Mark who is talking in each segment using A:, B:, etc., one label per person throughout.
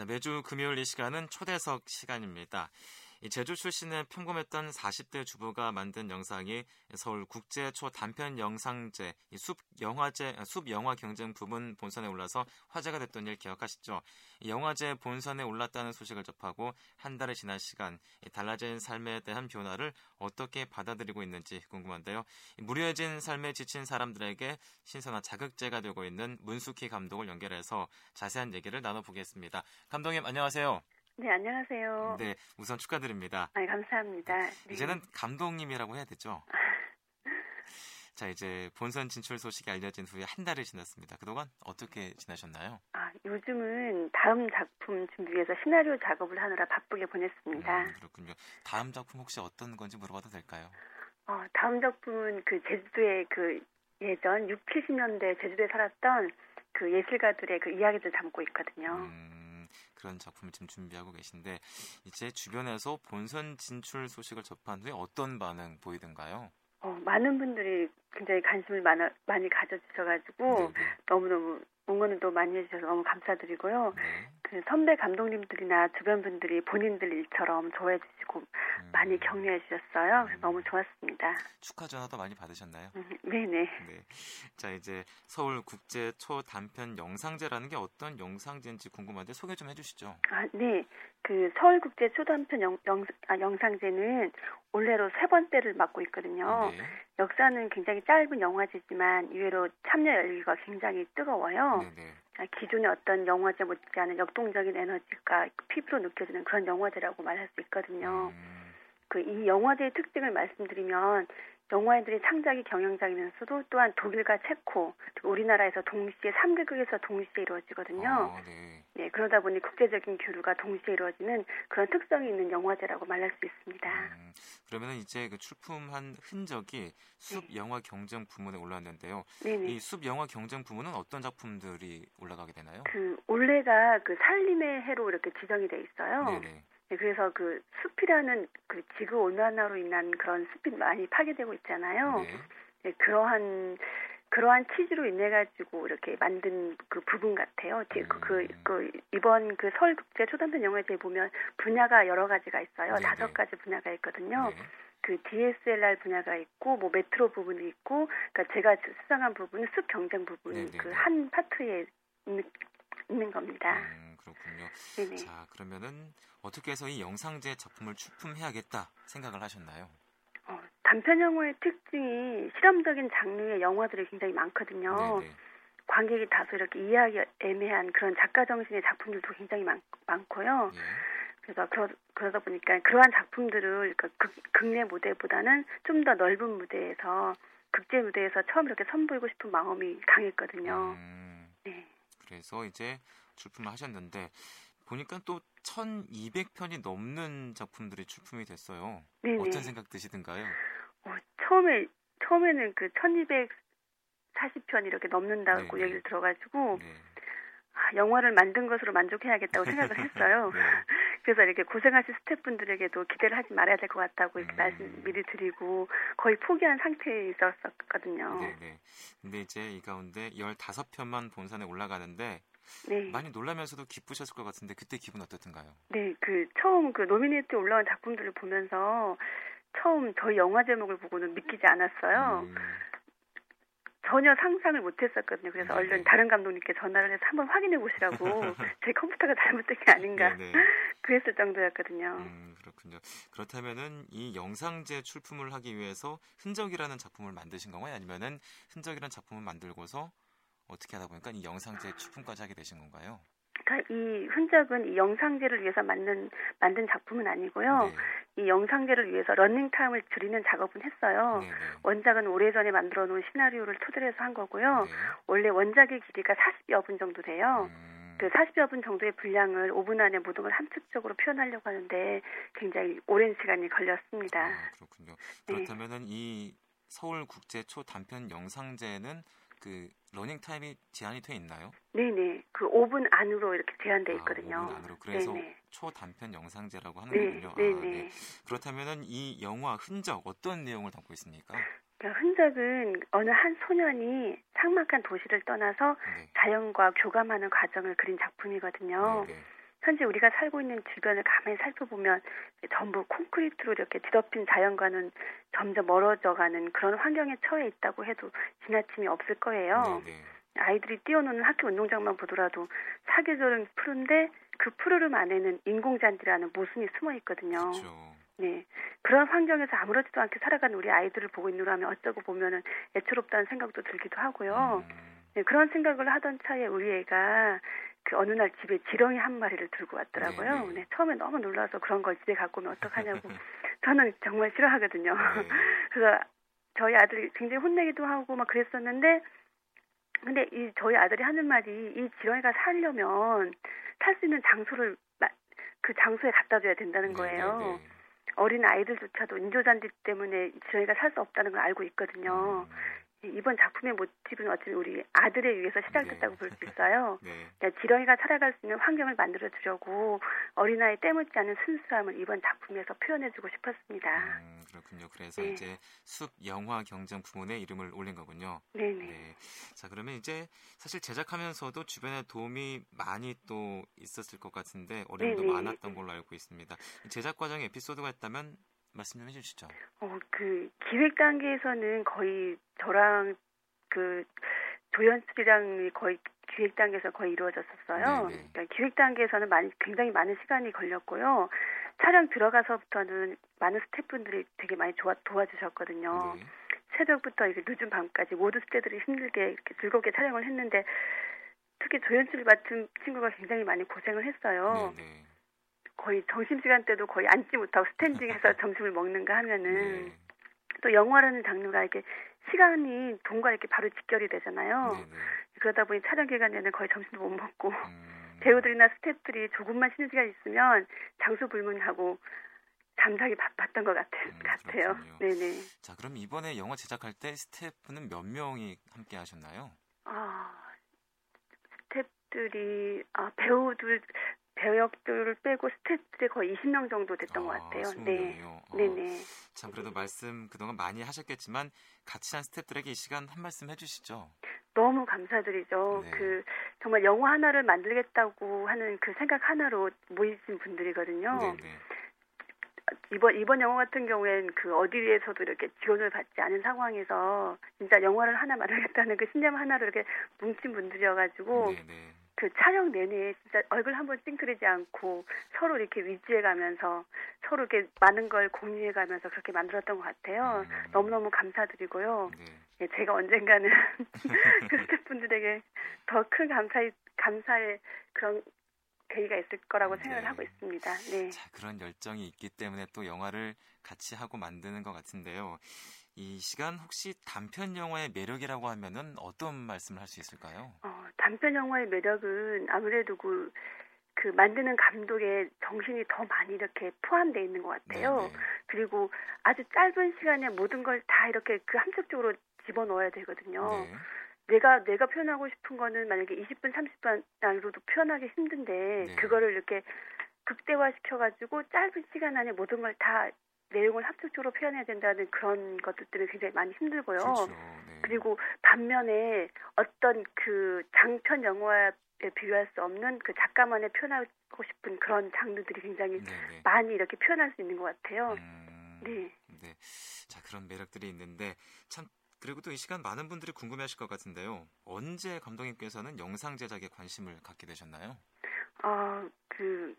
A: 자, 매주 금요일 이 시간은 초대석 시간입니다. 제주 출신의 평범했던 40대 주부가 만든 영상이 서울 국제 초 단편 영상제 숲 영화제 숲 영화 경쟁 부문 본선에 올라서 화제가 됐던 일 기억하시죠? 영화제 본선에 올랐다는 소식을 접하고 한 달이 지난 시간 달라진 삶에 대한 변화를 어떻게 받아들이고 있는지 궁금한데요. 무료해진 삶에 지친 사람들에게 신선한 자극제가 되고 있는 문숙희 감독을 연결해서 자세한 얘기를 나눠보겠습니다. 감독님 안녕하세요.
B: 네, 안녕하세요.
A: 네, 우선 축하드립니다.
B: 아, 감사합니다. 네.
A: 이제는 감독님이라고 해야 되죠? 자, 이제 본선 진출 소식이 알려진 후에 한 달이 지났습니다. 그동안 어떻게 지나셨나요?
B: 아, 요즘은 다음 작품 준비해서 시나리오 작업을 하느라 바쁘게 보냈습니다.
A: 음, 그렇군요. 다음 작품 혹시 어떤 건지 물어봐도 될까요?
B: 어, 다음 작품은 그 제주도의 그 예전 6, 70년대 제주도에 살았던 그 예술가들의 그 이야기를 담고 있거든요.
A: 음... 그런 작품을 지금 준비하고 계신데 이제 주변에서 본선 진출 소식을 접한 후에 어떤 반응 보이던가요?
B: 어, 많은 분들이 굉장히 관심을 많아, 많이 가져주셔가지고 너무너무 응원을 또 많이 해주셔서 너무 감사드리고요. 네. 그 선배 감독님들이나 주변 분들이 본인들 일처럼 좋아해 주시고 음. 많이 격려해 주셨어요. 그래서 음. 너무 좋았습니다.
A: 축하 전화도 많이 받으셨나요?
B: 음, 네네. 네.
A: 자 이제 서울 국제 초 단편 영상제라는 게 어떤 영상제인지 궁금한데 소개 좀 해주시죠.
B: 아 네. 그 서울 국제 초 단편 영, 영, 아, 영상제는 올해로 세 번째를 맡고 있거든요. 네. 역사는 굉장히 짧은 영화제지만 이외로 참여 열기가 굉장히 뜨거워요. 네, 네. 아, 기존의 어떤 영화제 못지않은 역동적인 에너지가 피부로 느껴지는 그런 영화제라고 말할 수 있거든요. 음. 그이 영화제의 특징을 말씀드리면 영화인들이 창작이 경영장이면서도 또한 독일과 체코, 우리나라에서 동시에 3개국에서 동시에 이루어지거든요. 아, 네. 네. 그러다 보니 국제적인 교류가 동시에 이루어지는 그런 특성이 있는 영화제라고 말할 수 있습니다. 음,
A: 그러면 이제 그 출품한 흔적이 숲 네. 영화 경쟁 부문에 올랐는데요. 네네. 이숲 영화 경쟁 부문은 어떤 작품들이 올라가게 되나요?
B: 그 올해가 그 살림의 해로 이렇게 지정이 돼 있어요. 네네. 네, 그래서 그 숲이라는 그 지구 온난화로 인한 그런 숲이 많이 파괴되고 있잖아요. 네. 네, 그러한 그러한 취지로 인해 가지고 이렇게 만든 그 부분 같아요. 그, 그, 음. 그 이번 그 서울 국제 초단편 영화제에 보면 분야가 여러 가지가 있어요. 네, 다섯 네. 가지 분야가 있거든요. 네. 그 DSLR 분야가 있고 뭐 메트로 부분이 있고 그러니까 제가 수상한 부분은 숲 경쟁 부분이 그한 파트에 있는, 있는 겁니다. 음.
A: 그렇군요. 네네. 자, 그러면은 어떻게 해서 이 영상제 작품을 출품해야겠다 생각을 하셨나요?
B: 어, 단편 영화의 특징이 실험적인 장르의 영화들이 굉장히 많거든요. 네네. 관객이 다소 이렇게 이해하기 애매한 그런 작가 정신의 작품들도 굉장히 많, 많고요. 예. 그래서 그러, 그러다 보니까 그러한 작품들을 그 극, 극내 무대보다는 좀 더 넓은 무대에서 극제 무대에서 처음 이렇게 선보이고 싶은 마음이 강했거든요. 음,
A: 네. 그래서 이제 출품을 하셨는데 보니까 또 1200편이 넘는 작품들이 출품이 됐어요. 네네. 어떤 생각 드시던가요?
B: 어, 처음에 처음에는 그 1240편 이렇게 넘는다고 네네. 얘기를 들어가지고 네. 아, 영화를 만든 것으로 만족해야겠다고 생각을 했어요. 네. 그래서 이렇게 고생하신 스태프분들에게도 기대를 하지 말아야 될 것 같다고 이렇게 음. 말씀 미리 드리고 거의 포기한 상태에 있었거든요.
A: 네네. 근데 이제 이 가운데 15편만 본선에 올라가는데 네. 많이 놀라면서도 기쁘셨을 것 같은데 그때 기분 어떻던가요?
B: 네, 그 처음 그 노미네이트 올라온 작품들을 보면서 처음 저희 영화 제목을 보고는 믿기지 않았어요. 음. 전혀 상상을 못했었거든요. 그래서 네네. 얼른 다른 감독님께 전화를 해서 한번 확인해 보시라고 제 컴퓨터가 잘못된 게 아닌가 그랬을 정도였거든요.
A: 음, 그렇군요. 그렇다면은 이 영상제 출품을 하기 위해서 흔적이라는 작품을 만드신 건가요? 아니면은 흔적이라는 작품을 만들고서 어떻게 하다 보니까 이 영상제 출품까지 하게 되신 건가요?
B: 그러니까 이 흔적은 이 영상제를 위해서 만든 만든 작품은 아니고요. 네. 이 영상제를 위해서 러닝 타임을 줄이는 작업은 했어요. 네, 네. 원작은 오래전에 만들어 놓은 시나리오를 토대로 해서 한 거고요. 네. 원래 원작의 길이가 40여 분 정도 돼요. 음. 그 40여 분 정도의 분량을 5분 안에 모든 걸 함축적으로 표현하려고 하는데 굉장히 오랜 시간이 걸렸습니다. 아,
A: 그렇군요. 네. 그렇다면은 이 서울 국제 초단편 영상제는 그 러닝 타임이 제한이 돼 있나요?
B: 네네. 그 5분 안으로 이렇게 제한돼 아, 있거든요.
A: 아, 5분 안으로. 그래서 네네. 초단편 영상제라고 하는 네, 거군요. 네네. 아, 네. 그렇다면은 이 영화 흔적 어떤 내용을 담고 있습니까?
B: 그러니까 흔적은 어느 한 소년이 삭막한 도시를 떠나서 네. 자연과 교감하는 과정을 그린 작품이거든요. 네네. 현재 우리가 살고 있는 주변을 가만히 살펴보면 전부 콘크리트로 이렇게 뒤덮인 자연과는 점점 멀어져가는 그런 환경에 처해 있다고 해도 지나침이 없을 거예요. 네네. 아이들이 뛰어노는 학교 운동장만 보더라도 사계절은 푸른데 그 푸르름 안에는 인공잔디라는 모순이 숨어 있거든요. 네. 그런 환경에서 아무렇지도 않게 살아가는 우리 아이들을 보고 있노라면 어쩌고 보면은 애처롭다는 생각도 들기도 하고요. 음. 네, 그런 생각을 하던 차에 우리 애가 그 어느 날 집에 지렁이 한 마리를 들고 왔더라고요. 네, 네. 처음에 너무 놀라서 그런 걸 집에 갖고 오면 어떡하냐고. 저는 정말 싫어하거든요. 네. 그래서 저희 아들이 굉장히 혼내기도 하고 막 그랬었는데 근데 이 저희 아들이 하는 말이 이 지렁이가 살려면 살 수 있는 장소를 그 장소에 갖다 줘야 된다는 거예요. 네, 네, 네. 어린 아이들조차도 인조잔디 때문에 지렁이가 살 수 없다는 걸 알고 있거든요. 음. 이번 작품의 모티브는 어쩌면 우리 아들에 의해서 시작됐다고 네. 볼수 있어요. 네. 그러니까 지렁이가 살아갈 수 있는 환경을 만들어 주려고 어린아이 때묻지 않은 순수함을 이번 작품에서 표현해주고 싶었습니다.
A: 음, 그렇군요. 그래서 네. 이제 숲 영화 경정 부문에 이름을 올린 거군요.
B: 네네. 네.
A: 자 그러면 이제 사실 제작하면서도 주변에 도움이 많이 또 있었을 것 같은데 어려움도 네네. 많았던 걸로 알고 있습니다. 제작 과정에 에피소드가 있다면 말씀 좀 해주시죠.
B: 어, 그 기획 단계에서는 거의 저랑 그 조연출이랑 거의 기획 단계에서 거의 이루어졌었어요. 네네. 그러니까 기획 단계에서는 많이 굉장히 많은 시간이 걸렸고요. 촬영 들어가서부터는 많은 스태프분들이 되게 많이 도와, 도와주셨거든요. 네. 새벽부터 이제 늦은 밤까지 모두 스태프들이 힘들게 이렇게 즐겁게 촬영을 했는데 특히 조연출 맡은 친구가 굉장히 많이 고생을 했어요. 네네. 거의 점심시간 때도 거의 앉지 못하고 스탠딩해서 점심을 먹는가 하면은 네. 또 영화라는 장르가 이렇게 시간이 돈과 이렇게 바로 직결이 되잖아요. 네 네. 그러다 보니 촬영 기간에는 거의 점심도 못 먹고 음. 배우들이나 스태프들이 조금만 쉬는 시간 있으면 장소 불문하고 잠자기 바빴던 것 같아, 음, 같아요. 네네.
A: 자, 그럼 이번에 영화 제작할 때 스태프는 몇 명이 함께 하셨나요?
B: 아, 스태프들이 아, 배우들 배역들을 빼고 스태프들이 거의 20명 정도 됐던 아, 것 같아요.
A: 20명이요?
B: 네.
A: 어. 네네. 참 그래도 말씀 그동안 많이 하셨겠지만 같이 한 스태프들에게 이 시간 한 말씀 해주시죠.
B: 너무 감사드리죠. 네. 그 정말 영화 하나를 만들겠다고 하는 그 생각 하나로 모이신 분들이거든요. 네네. 이번 이번 영화 같은 경우엔 그 어디에서도 이렇게 지원을 받지 않은 상황에서 진짜 영화를 하나 만들겠다는 그 신념 하나로 이렇게 뭉친 분들이어가지고 네네. 그 촬영 내내 진짜 얼굴 한번 찡그리지 않고 서로 이렇게 위지해가면서 서로 이렇게 많은 걸 공유해가면서 그렇게 만들었던 것 같아요. 음. 너무너무 감사드리고요. 네. 예, 제가 언젠가는 그 스태프분들에게 더 큰 감사의, 감사의 그런 계기가 있을 거라고 네. 생각을 하고 있습니다. 네.
A: 자, 그런 열정이 있기 때문에 또 영화를 같이 하고 만드는 것 같은데요. 이 시간 혹시 단편 영화의 매력이라고 하면은 어떤 말씀을 할 수 있을까요?
B: 어, 단편 영화의 매력은 아무래도 그, 그 만드는 감독의 정신이 더 많이 이렇게 포함되어 있는 것 같아요. 네네. 네. 그리고 아주 짧은 시간에 모든 걸 다 이렇게 그 함축적으로 집어넣어야 되거든요. 네. 내가 내가 표현하고 싶은 거는 만약에 20분 30분 안으로도 표현하기 힘든데 네. 그거를 이렇게 극대화 시켜가지고 짧은 시간 안에 모든 걸 다 내용을 합격적으로 표현해야 된다는 그런 것들 때문에 굉장히 많이 힘들고요. 그렇죠. 네. 그리고 반면에 어떤 그 장편 영화에 비교할 수 없는 그 작가만의 표현하고 싶은 그런 장르들이 굉장히 네네. 네. 많이 이렇게 표현할 수 있는 것 같아요. 음, 네.
A: 네. 자, 그런 매력들이 있는데 참 그리고 또 이 시간 많은 분들이 궁금해하실 것 같은데요. 언제 감독님께서는 영상 제작에 관심을 갖게 되셨나요?
B: 어, 그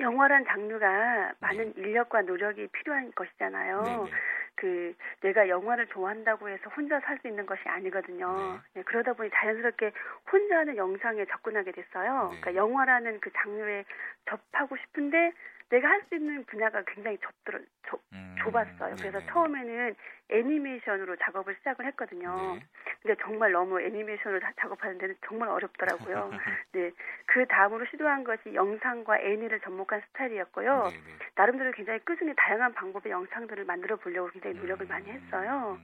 B: 영화란 장르가 많은 네. 인력과 노력이 필요한 것이잖아요. 네네. 네. 그 내가 영화를 좋아한다고 해서 혼자 살 수 있는 것이 아니거든요. 네. 네, 그러다 보니 자연스럽게 혼자 하는 영상에 접근하게 됐어요. 네. 그러니까 영화라는 그 장르에 접하고 싶은데 내가 할 수 있는 분야가 굉장히 좁더라, 좁, 음, 좁았어요. 그래서 네네. 처음에는 애니메이션으로 작업을 시작을 했거든요. 네. 근데 정말 너무 애니메이션으로 작업하는 데는 정말 어렵더라고요. 네. 그 다음으로 시도한 것이 영상과 애니를 접목한 스타일이었고요. 네네. 나름대로 굉장히 꾸준히 다양한 방법의 영상들을 만들어 보려고 굉장히 노력을 음, 많이 했어요.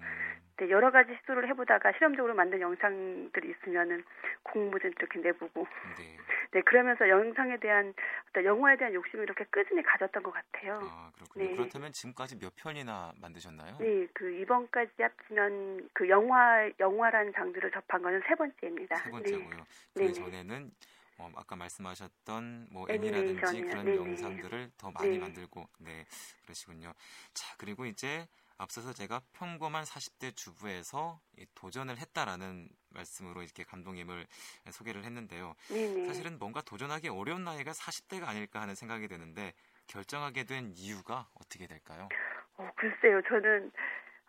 B: 음. 네, 여러 가지 시도를 해보다가 실험적으로 만든 영상들이 있으면은 공모 좀 이렇게 내보고. 네. 네, 그러면서 영상에 대한 어떤 영화에 대한 욕심을 이렇게 꾸준히 가졌던 것 같아요.
A: 아, 그렇군요. 네. 그렇다면 지금까지 몇 편이나 만드셨나요?
B: 네, 그 이번까지 합치면 그 영화 영화라는 장르를 접한 거는 세 번째입니다.
A: 세 번째고요. 네. 그 전에는 어, 아까 말씀하셨던 뭐 애니라든지 그런 네네. 영상들을 더 많이 네. 만들고 네 그러시군요. 자 그리고 이제 앞서서 제가 평범한 40대 주부에서 도전을 했다라는 말씀으로 이렇게 감독님을 소개를 했는데요. 네네. 사실은 뭔가 도전하기 어려운 나이가 40대가 아닐까 하는 생각이 드는데 결정하게 된 이유가 어떻게 될까요?
B: 어, 글쎄요. 저는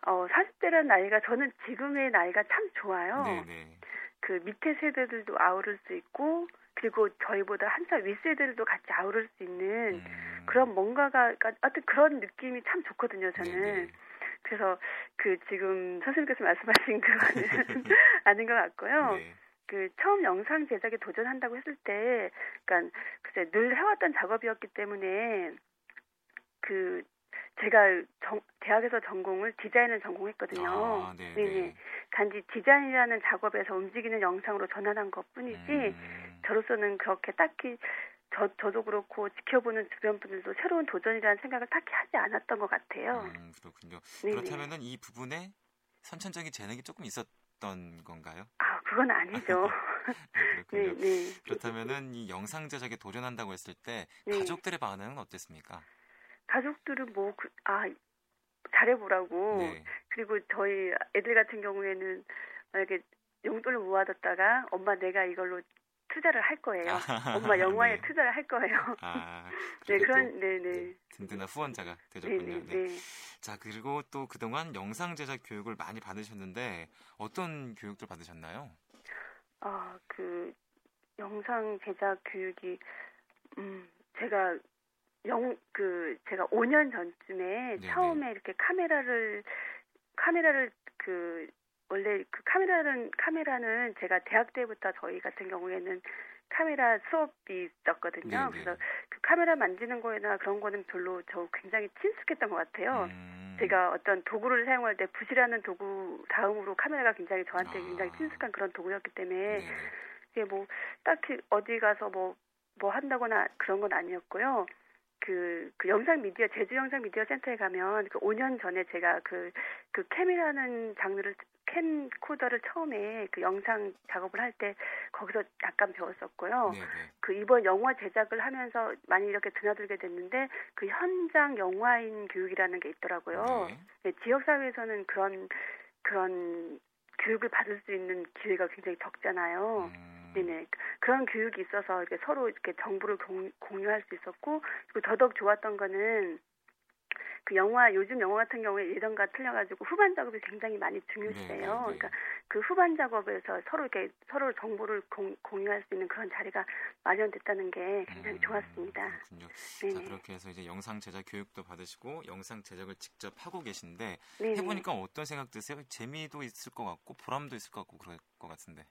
B: 어, 40대라는 나이가 저는 지금의 나이가 참 좋아요. 네네. 그 밑에 세대들도 아우를 수 있고 그리고 저희보다 한살 윗세대들도 같이 아우를 수 있는 음. 그런 뭔가가 그러니까 어떤 그런 느낌이 참 좋거든요. 저는. 네네. 그래서 그 지금 선생님께서 말씀하신 그거는 아닌 것 같고요. 네. 그 처음 영상 제작에 도전한다고 했을 때, 그러니까 글쎄 늘 해왔던 작업이었기 때문에 그 제가 정, 대학에서 전공을 디자인을 전공했거든요. 아, 네, 네. 네. 단지 디자인이라는 작업에서 움직이는 영상으로 전환한 것 뿐이지, 음. 저로서는 그렇게 딱히 저, 저도 그렇고 지켜보는 주변 분들도 새로운 도전이라는 생각을 딱히 하지 않았던 것 같아요.
A: 음, 그렇군요. 네네. 그렇다면은 이 부분에 선천적인 재능이 조금 있었던 건가요?
B: 아, 그건 아니죠.
A: 네, 네, 네. 그렇다면은 이 영상 제작에 도전한다고 했을 때 네. 가족들의 반응은 어땠습니까?
B: 가족들은 뭐, 그, 아, 잘해보라고. 네. 그리고 저희 애들 같은 경우에는 만약에 용돈을 모아뒀다가 엄마 내가 이걸로 투자를 할 거예요. 아, 엄마 영화에 네. 투자를 할 거예요. 아, 네, 그런, 네네. 네. 네.
A: 든든한 후원자가 되셨군요. 네네, 네. 네. 자, 그리고 또 그동안 영상 제작 교육을 많이 받으셨는데 어떤 교육들 받으셨나요?
B: 아, 그, 영상 제작 교육이, 음, 제가 영, 그, 제가 5년 전쯤에 네네. 처음에 이렇게 카메라를, 카메라를 그, 원래 그 카메라는 카메라는 제가 대학 때부터 저희 같은 경우에는 카메라 수업이 있었거든요. 네네. 그래서 그 카메라 만지는 거에나 그런 거는 별로 저 굉장히 친숙했던 것 같아요. 음. 제가 어떤 도구를 사용할 때 붓이라는 도구 다음으로 카메라가 굉장히 저한테 아. 굉장히 친숙한 그런 도구였기 때문에 네네. 이게 뭐 딱히 어디 가서 뭐뭐 뭐 한다거나 그런 건 아니었고요. 그, 그 영상 미디어, 제주 영상 미디어 센터에 가면 그 5년 전에 제가 그, 그 캠이라는 장르를 캠코더를 처음에 그 영상 작업을 할 때 거기서 약간 배웠었고요. 네네. 네. 그 이번 영화 제작을 하면서 많이 이렇게 드나들게 됐는데 그 현장 영화인 교육이라는 게 있더라고요. 네. 네, 지역 사회에서는 그런 그런 교육을 받을 수 있는 기회가 굉장히 적잖아요. 음. 네네. 그런 교육이 있어서 이렇게 서로 이렇게 정보를 공, 공유할 수 있었고, 그리고 더더욱 좋았던 거는 그 영화 요즘 영화 같은 경우에 예전과 틀려가지고 후반 작업이 굉장히 많이 중요시해요. 네, 네, 네. 그러니까 그 후반 작업에서 서로 이렇게 서로 정보를 공, 공유할 수 있는 그런 자리가 마련됐다는 게 굉장히 음, 좋았습니다.
A: 그렇군요. 자 그렇게 해서 이제 영상 제작 교육도 받으시고 영상 제작을 직접 하고 계신데 네네. 해보니까 어떤 생각 드세요? 재미도 있을 것 같고 보람도 있을 것 같고 그럴 것 같은데.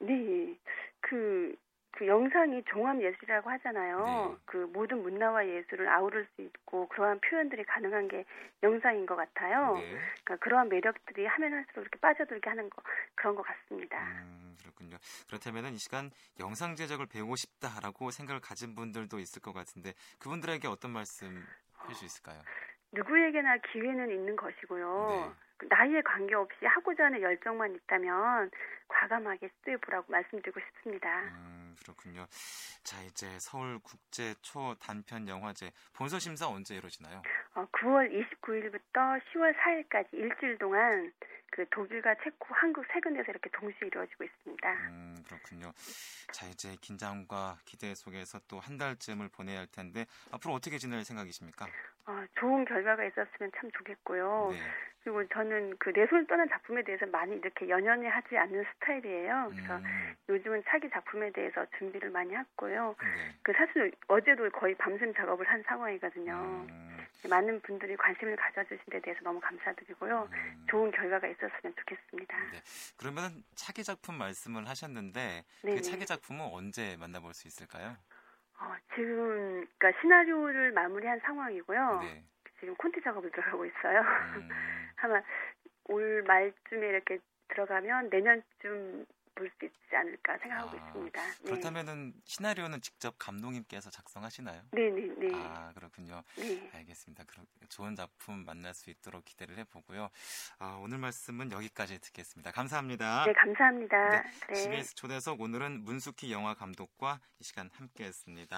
B: 네, 그 그 영상이 종합 예술이라고 하잖아요. 네. 그 모든 문화와 예술을 아우를 수 있고 그러한 표현들이 가능한 게 영상인 것 같아요. 네. 그러니까 그러한 매력들이 하면 할수록 이렇게 빠져들게 하는 거 그런 것 같습니다.
A: 음, 그렇군요. 그렇다면 이 시간 영상 제작을 배우고 싶다라고 생각을 가진 분들도 있을 것 같은데 그분들에게 어떤 말씀 할 수 있을까요?
B: 누구에게나 기회는 있는 것이고요. 네. 그 나이에 관계없이 하고자 하는 열정만 있다면 과감하게 시도해보라고 말씀드리고 싶습니다.
A: 음, 그렇군요. 자, 이제 서울국제 초 단편 영화제 본서 심사 언제 이루어지나요?
B: 어, 9월 29일부터 10월 4일까지 일주일 동안 그 독일과 체코, 한국 세 군데에서 이렇게 동시에 이루어지고 있습니다.
A: 음, 그렇군요. 자, 이제 긴장과 기대 속에서 또 한 달쯤을 보내야 할 텐데 앞으로 어떻게 지낼 생각이십니까?
B: 어, 좋은 결과가 있었으면 참 좋겠고요. 네. 그리고 저는 그 내 손을 떠난 작품에 대해서 많이 이렇게 연연해 하지 않는 스타일이에요. 그래서 음. 요즘은 차기 작품에 대해서 준비를 많이 했고요. 네. 그 사실 어제도 거의 밤샘 작업을 한 상황이거든요. 음. 많은 분들이 관심을 가져주신 데 대해서 너무 감사드리고요. 음. 좋은 결과가 있었으면 좋겠습니다. 네.
A: 그러면 차기 작품 말씀을 하셨는데 그 네네. 그 차기 작품은 언제 만나볼 수 있을까요?
B: 어, 지금 그러니까 시나리오를 마무리한 상황이고요. 네. 지금 콘티 작업을 들어가고 있어요. 음. 아마 올 말쯤에 이렇게 들어가면 내년쯤 볼 수 있지 않을까 생각하고 아, 있습니다. 네.
A: 그렇다면은 시나리오는 직접 감독님께서 작성하시나요?
B: 네네네. 네, 네.
A: 아 그렇군요. 네. 알겠습니다. 그럼 좋은 작품 만날 수 있도록 기대를 해보고요. 아, 오늘 말씀은 여기까지 듣겠습니다. 감사합니다.
B: 네, 감사합니다.
A: 네, CBS 초대석 오늘은 문숙희 영화 감독과 이 시간 함께했습니다.